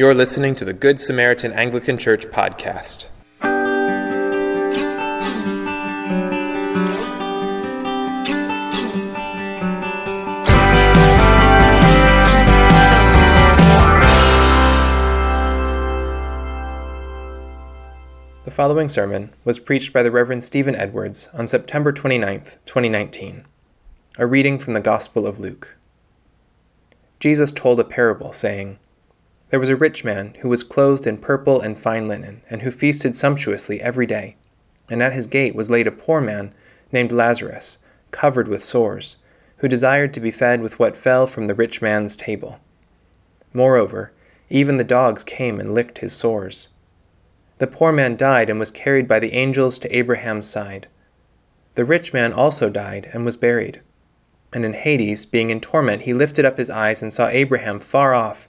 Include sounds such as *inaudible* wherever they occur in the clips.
You're listening to the Good Samaritan Anglican Church podcast. The following sermon was preached by the Reverend Stephen Edwards on September 29, 2019. A reading from the Gospel of Luke. Jesus told a parable, saying, There was a rich man who was clothed in purple and fine linen, and who feasted sumptuously every day. And at his gate was laid a poor man named Lazarus, covered with sores, who desired to be fed with what fell from the rich man's table. Moreover, even the dogs came and licked his sores. The poor man died and was carried by the angels to Abraham's side. The rich man also died and was buried. And in Hades, being in torment, he lifted up his eyes and saw Abraham far off,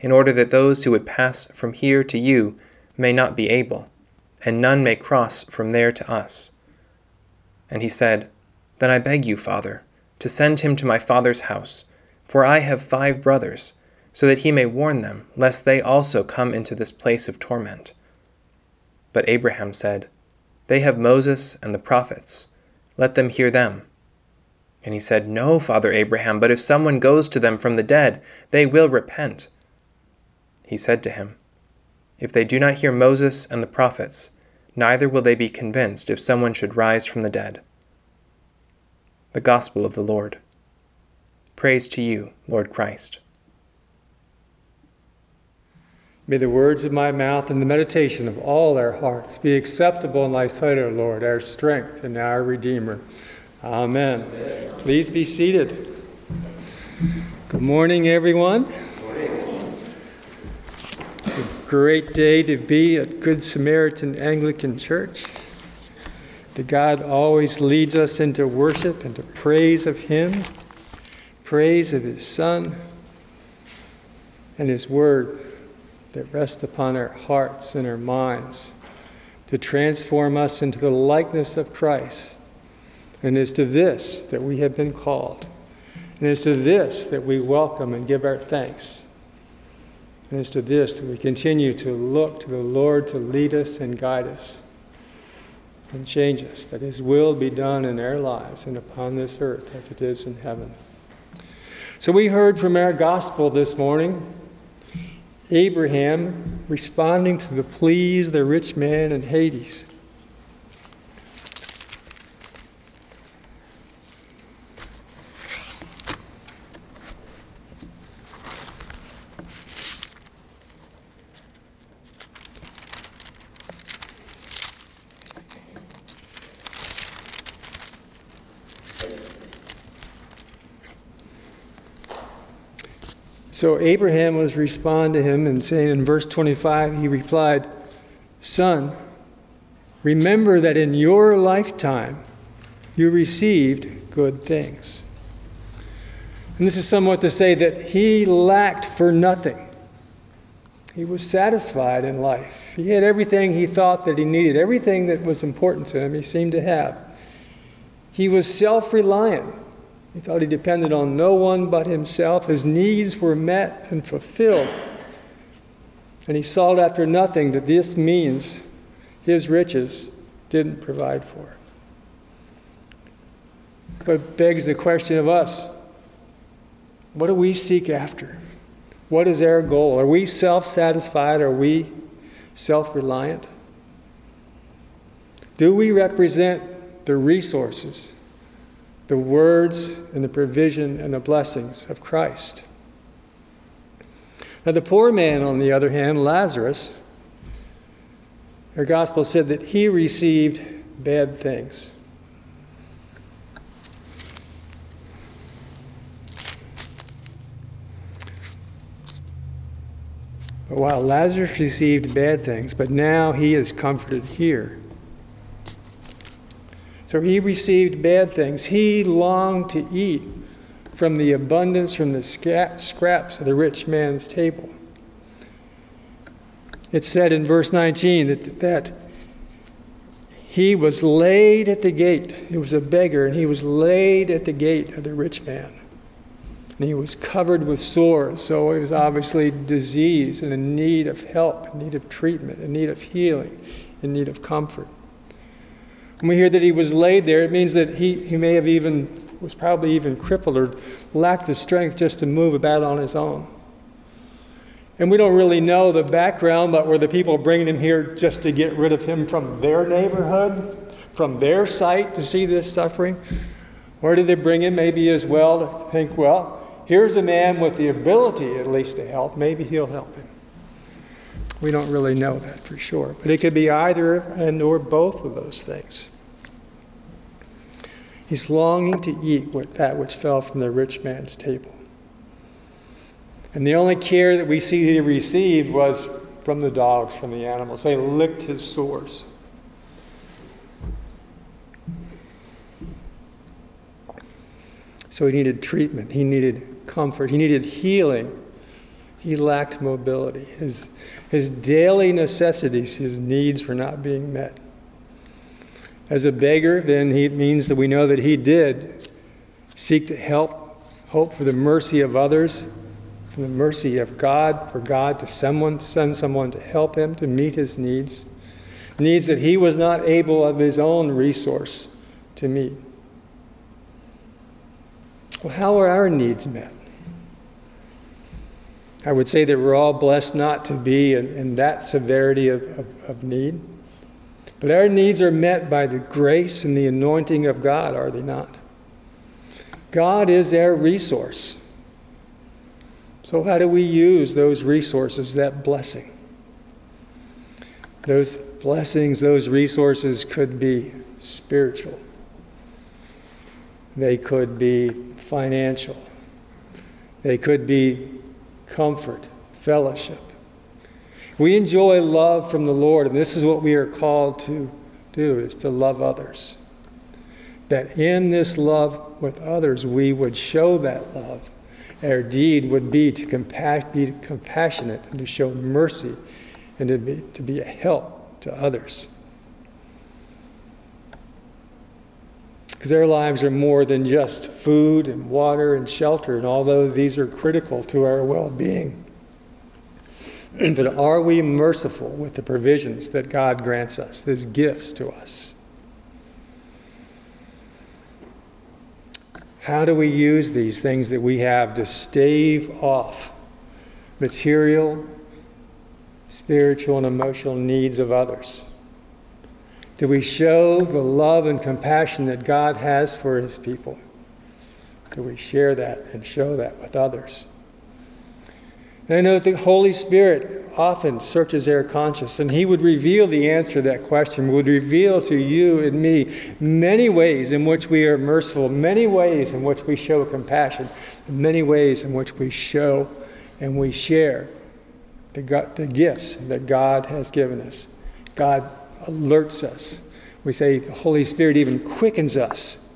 in order that those who would pass from here to you may not be able, and none may cross from there to us. And he said, Then I beg you, Father, to send him to my father's house, for I have five brothers, so that he may warn them, lest they also come into this place of torment. But Abraham said, They have Moses and the prophets, let them hear them. And he said, No, Father Abraham, but if someone goes to them from the dead, they will repent. He said to him, If they do not hear Moses and the prophets, neither will they be convinced if someone should rise from the dead. The Gospel of the Lord. Praise to you, Lord Christ. May the words of my mouth and the meditation of all our hearts be acceptable in thy sight, O Lord, our strength and our Redeemer. Amen. Please be seated. Good morning, everyone. Great day to be at Good Samaritan Anglican Church. That God always leads us into worship and to praise of Him, praise of His Son, and His Word that rests upon our hearts and our minds to transform us into the likeness of Christ and it's to this that we have been called. And it's to this that we welcome and give our thanks. And it's to this that we continue to look to the Lord to lead us and guide us and change us, that His will be done in our lives and upon this earth as it is in heaven. So we heard from our gospel this morning Abraham responding to the pleas of the rich man in Hades. So Abraham was responding to him and saying in verse 25, he replied, Son, remember that in your lifetime you received good things. And this is somewhat to say that he lacked for nothing. He was satisfied in life. He had everything he thought that he needed, everything that was important to him, he seemed to have. He was self reliant. He thought he depended on no one but himself. His needs were met and fulfilled. And he sought after nothing that this means his riches didn't provide for. But begs the question of us what do we seek after? What is our goal? Are we self satisfied? Are we self reliant? Do we represent the resources the words and the provision and the blessings of Christ. Now, the poor man, on the other hand, Lazarus, our gospel said that he received bad things. But while Lazarus received bad things, but now he is comforted here. So he received bad things. He longed to eat from the abundance, from the scraps of the rich man's table. It said in verse 19 that, that he was laid at the gate. He was a beggar, and he was laid at the gate of the rich man. And he was covered with sores, so he was obviously diseased and in need of help, in need of treatment, in need of healing, in need of comfort. When we hear that he was laid there, it means that he, he may have even, was probably even crippled or lacked the strength just to move about on his own. And we don't really know the background, but were the people bringing him here just to get rid of him from their neighborhood, from their sight to see this suffering? Or did they bring him maybe as well to think, well, here's a man with the ability at least to help, maybe he'll help him? We don't really know that for sure, but it could be either and or both of those things. He's longing to eat that which fell from the rich man's table. And the only care that we see he received was from the dogs, from the animals. They licked his sores. So he needed treatment, he needed comfort, he needed healing. He lacked mobility. His, his daily necessities, his needs were not being met. As a beggar, then he, it means that we know that he did seek to help, hope for the mercy of others, from the mercy of God, for God to someone, send someone to help him to meet his needs, needs that he was not able of his own resource to meet. Well, how are our needs met? I would say that we're all blessed not to be in, in that severity of, of, of need. But our needs are met by the grace and the anointing of God, are they not? God is our resource. So, how do we use those resources, that blessing? Those blessings, those resources could be spiritual, they could be financial, they could be comfort, fellowship. We enjoy love from the Lord, and this is what we are called to do is to love others. That in this love with others, we would show that love our deed would be to compa- be compassionate and to show mercy and to be, to be a help to others. Because our lives are more than just food and water and shelter, and although these are critical to our well being, *clears throat* but are we merciful with the provisions that God grants us, His gifts to us? How do we use these things that we have to stave off material, spiritual, and emotional needs of others? Do we show the love and compassion that God has for his people? Do we share that and show that with others? And I know that the Holy Spirit often searches our conscience, and He would reveal the answer to that question, would reveal to you and me many ways in which we are merciful, many ways in which we show compassion, many ways in which we show and we share the, the gifts that God has given us. God alerts us. We say the Holy Spirit even quickens us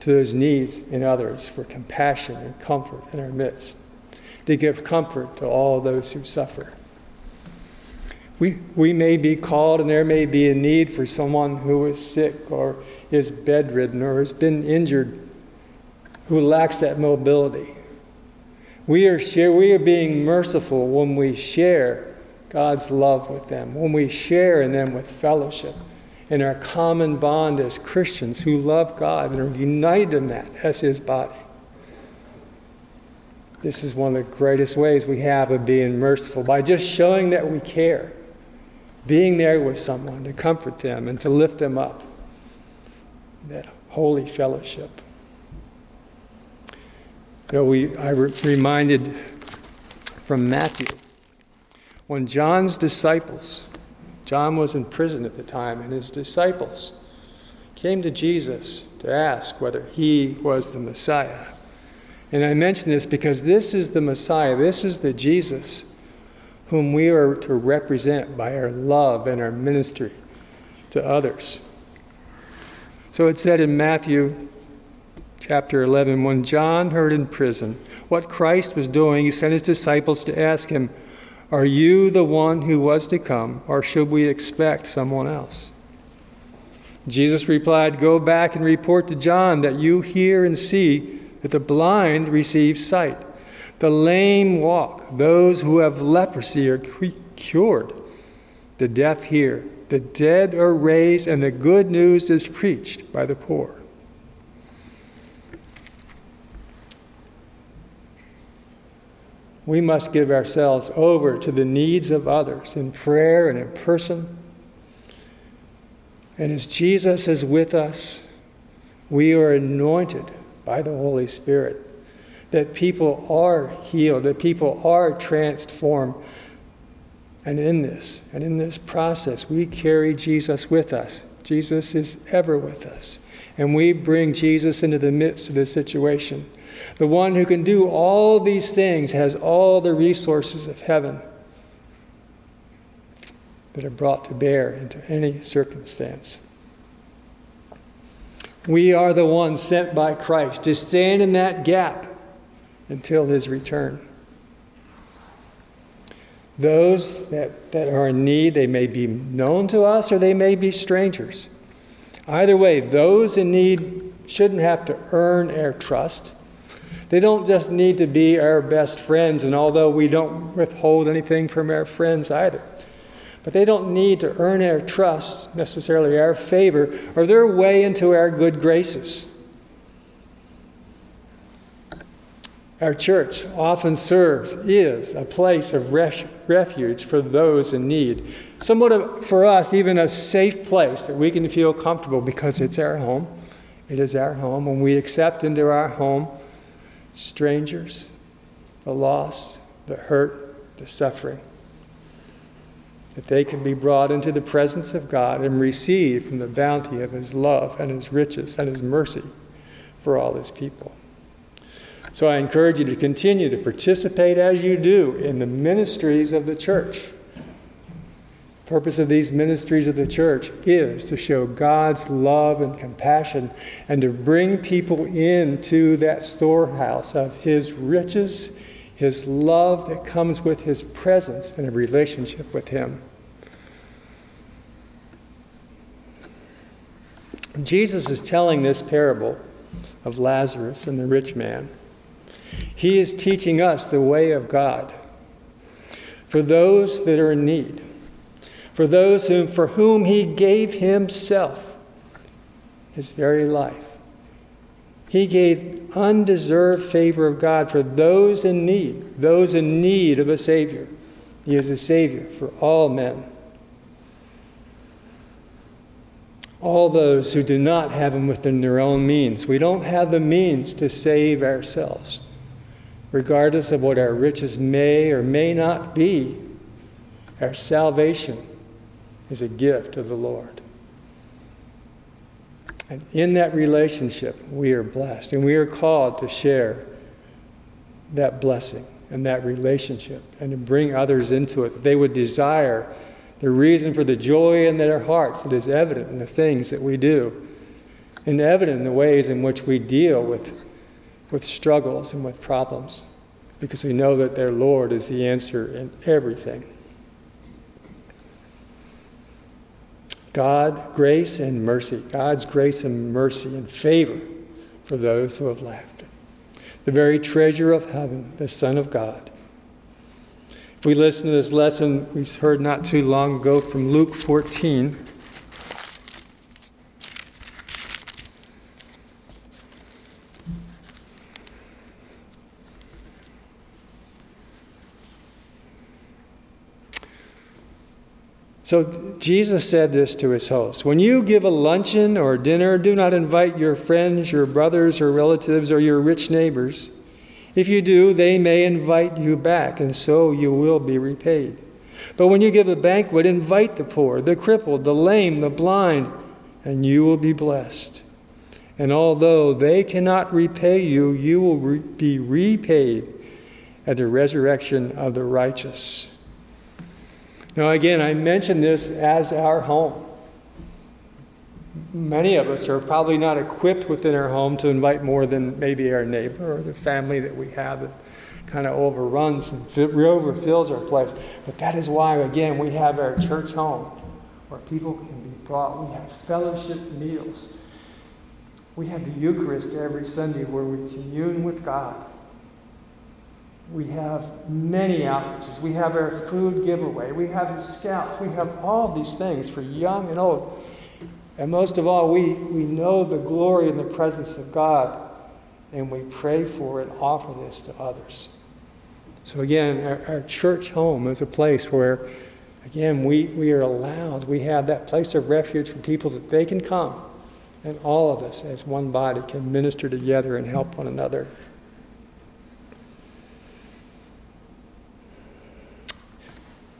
to those needs in others for compassion and comfort in our midst to give comfort to all those who suffer. We, we may be called, and there may be a need for someone who is sick or is bedridden or has been injured, who lacks that mobility. We are, share, we are being merciful when we share God's love with them, when we share in them with fellowship, in our common bond as Christians who love God and are united in that as His body. This is one of the greatest ways we have of being merciful by just showing that we care, being there with someone to comfort them and to lift them up. That holy fellowship. You know, we, I re- reminded from Matthew when John's disciples, John was in prison at the time, and his disciples came to Jesus to ask whether he was the Messiah. And I mention this because this is the Messiah, this is the Jesus whom we are to represent by our love and our ministry to others. So it said in Matthew chapter 11 when John heard in prison what Christ was doing, he sent his disciples to ask him, Are you the one who was to come, or should we expect someone else? Jesus replied, Go back and report to John that you hear and see that the blind receive sight, the lame walk, those who have leprosy are cured, the deaf hear, the dead are raised, and the good news is preached by the poor. We must give ourselves over to the needs of others in prayer and in person. And as Jesus is with us, we are anointed by the Holy Spirit that people are healed, that people are transformed. And in this, and in this process, we carry Jesus with us. Jesus is ever with us. And we bring Jesus into the midst of the situation. The one who can do all these things has all the resources of heaven that are brought to bear into any circumstance. We are the ones sent by Christ to stand in that gap until his return. Those that, that are in need, they may be known to us or they may be strangers. Either way, those in need shouldn't have to earn our trust. They don't just need to be our best friends, and although we don't withhold anything from our friends either. But they don't need to earn our trust, necessarily our favor, or their way into our good graces. Our church often serves, is a place of refuge for those in need. Somewhat of, for us, even a safe place that we can feel comfortable because it's our home. It is our home. When we accept into our home strangers, the lost, the hurt, the suffering. That they can be brought into the presence of God and receive from the bounty of His love and His riches and His mercy for all His people. So I encourage you to continue to participate as you do in the ministries of the church purpose of these ministries of the church is to show God's love and compassion and to bring people into that storehouse of His riches, His love that comes with His presence and a relationship with Him. Jesus is telling this parable of Lazarus and the rich man. He is teaching us the way of God for those that are in need for those whom, for whom he gave himself, his very life. He gave undeserved favor of God for those in need, those in need of a Savior. He is a Savior for all men. All those who do not have Him within their own means. We don't have the means to save ourselves, regardless of what our riches may or may not be. Our salvation is a gift of the Lord. And in that relationship, we are blessed, and we are called to share that blessing and that relationship and to bring others into it. They would desire the reason for the joy in their hearts that is evident in the things that we do, and evident in the ways in which we deal with, with struggles and with problems, because we know that their Lord is the answer in everything. God, grace and mercy, God's grace and mercy and favor for those who have left. The very treasure of heaven, the Son of God. If we listen to this lesson we heard not too long ago from Luke 14, So Jesus said this to his host When you give a luncheon or dinner, do not invite your friends, your brothers or relatives, or your rich neighbors. If you do, they may invite you back, and so you will be repaid. But when you give a banquet, invite the poor, the crippled, the lame, the blind, and you will be blessed. And although they cannot repay you, you will be repaid at the resurrection of the righteous. Now, again, I mention this as our home. Many of us are probably not equipped within our home to invite more than maybe our neighbor or the family that we have that kind of overruns and overfills our place. But that is why, again, we have our church home where people can be brought. We have fellowship meals. We have the Eucharist every Sunday where we commune with God. We have many outreaches. We have our food giveaway. We have scouts. We have all these things for young and old. And most of all, we, we know the glory and the presence of God, and we pray for and offer this to others. So, again, our, our church home is a place where, again, we, we are allowed, we have that place of refuge for people that they can come, and all of us as one body can minister together and help one another.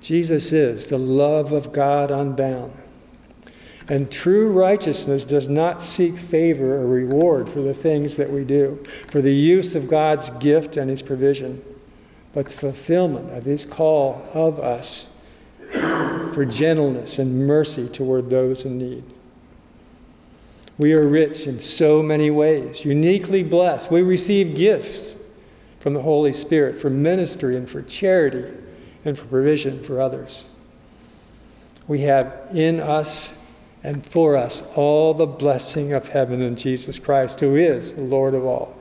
Jesus is the love of God unbound. And true righteousness does not seek favor or reward for the things that we do, for the use of God's gift and His provision, but the fulfillment of His call of us for gentleness and mercy toward those in need. We are rich in so many ways, uniquely blessed. We receive gifts from the Holy Spirit for ministry and for charity and for provision for others. We have in us and for us all the blessing of heaven in Jesus Christ, who is Lord of all.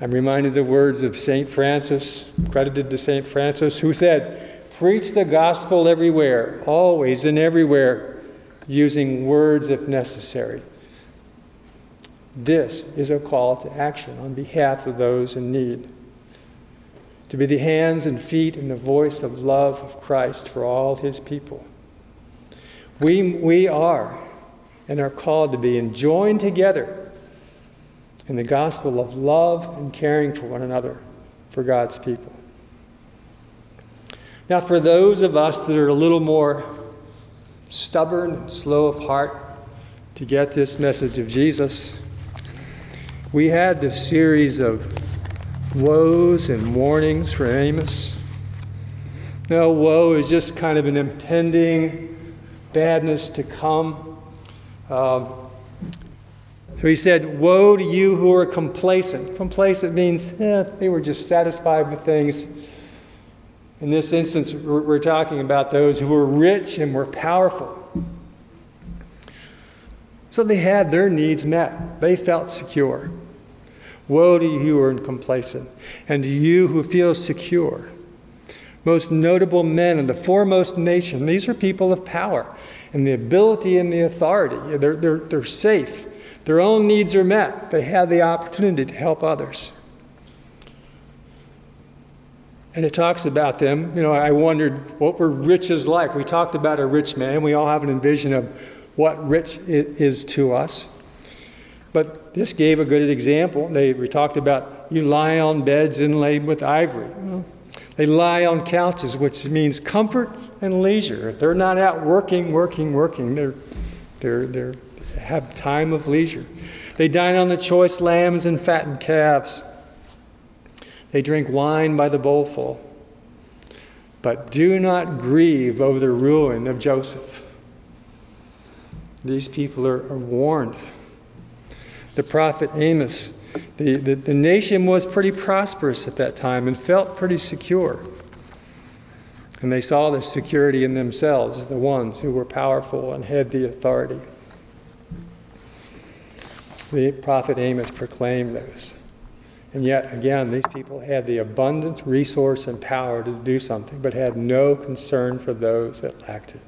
I'm reminded the words of St. Francis, credited to St. Francis, who said, Preach the gospel everywhere, always and everywhere, using words if necessary. This is a call to action on behalf of those in need to be the hands and feet and the voice of love of Christ for all his people. We, we are and are called to be and joined together in the gospel of love and caring for one another for God's people. Now, for those of us that are a little more stubborn and slow of heart to get this message of Jesus, we had this series of woes and warnings for Amos. No, woe is just kind of an impending badness to come. Um, so he said, Woe to you who are complacent. Complacent means eh, they were just satisfied with things. In this instance, we're talking about those who were rich and were powerful. So they had their needs met, they felt secure. Woe to you who are complacent, and to you who feel secure. Most notable men in the foremost nation, these are people of power and the ability and the authority. They're, they're, they're safe. Their own needs are met. They have the opportunity to help others. And it talks about them. You know, I wondered what were riches like. We talked about a rich man. We all have an envision of what rich is to us. But this gave a good example. They we talked about you lie on beds inlaid with ivory. they lie on couches, which means comfort and leisure. If they're not out working, working, working, they're, they're, they're have time of leisure. They dine on the choice lambs and fattened calves. They drink wine by the bowlful. But do not grieve over the ruin of Joseph. These people are, are warned the prophet Amos. The, the, the nation was pretty prosperous at that time and felt pretty secure. And they saw this security in themselves as the ones who were powerful and had the authority. The prophet Amos proclaimed this. And yet, again, these people had the abundant resource and power to do something, but had no concern for those that lacked it.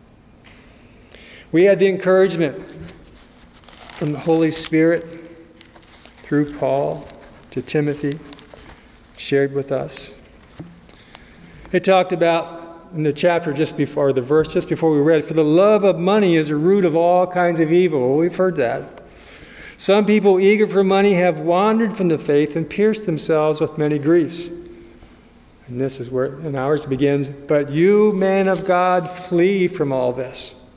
We had the encouragement from the Holy Spirit through Paul to Timothy, shared with us. It talked about in the chapter just before, the verse just before we read, for the love of money is a root of all kinds of evil. Well, we've heard that. Some people eager for money have wandered from the faith and pierced themselves with many griefs. And this is where and ours begins. But you, man of God, flee from all this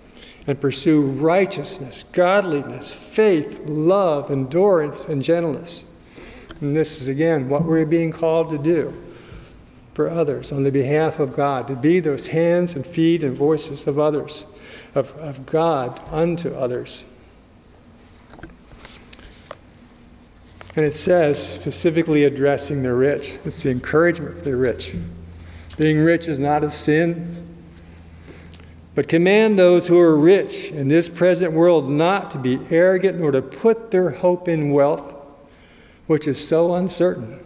and pursue righteousness, godliness, faith, love, endurance, and gentleness. And this is again what we're being called to do. for others on the behalf of God, to be those hands and feet and voices of others, of, of God unto others. And it says, specifically addressing the rich, it's the encouragement for the rich. Being rich is not a sin, but command those who are rich in this present world not to be arrogant nor to put their hope in wealth, which is so uncertain,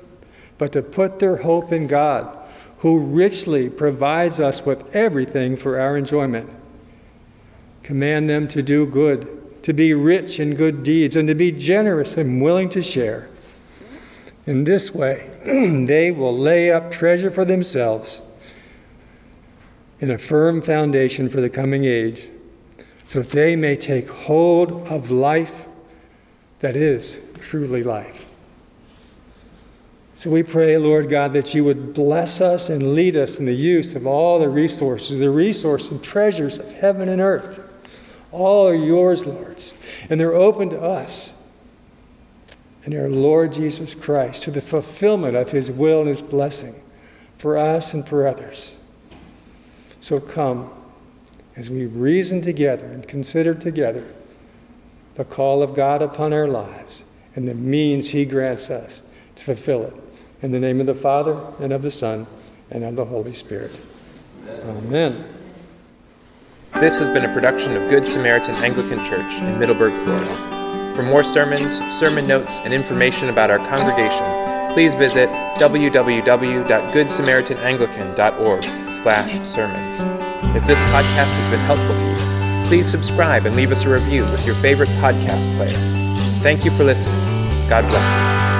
but to put their hope in God, who richly provides us with everything for our enjoyment. Command them to do good, to be rich in good deeds, and to be generous and willing to share. In this way, *clears throat* they will lay up treasure for themselves in a firm foundation for the coming age, so that they may take hold of life that is truly life. So we pray, Lord God, that you would bless us and lead us in the use of all the resources, the resources and treasures of heaven and earth. All are yours, Lords, and they're open to us and our Lord Jesus Christ to the fulfillment of his will and his blessing for us and for others. So come as we reason together and consider together the call of God upon our lives and the means He grants us to fulfill it. In the name of the Father, and of the Son, and of the Holy Spirit. Amen. This has been a production of Good Samaritan Anglican Church in Middleburg, Florida. For more sermons, sermon notes, and information about our congregation, please visit www.goodsamaritananglican.org slash sermons. If this podcast has been helpful to you, please subscribe and leave us a review with your favorite podcast player. Thank you for listening. God bless you.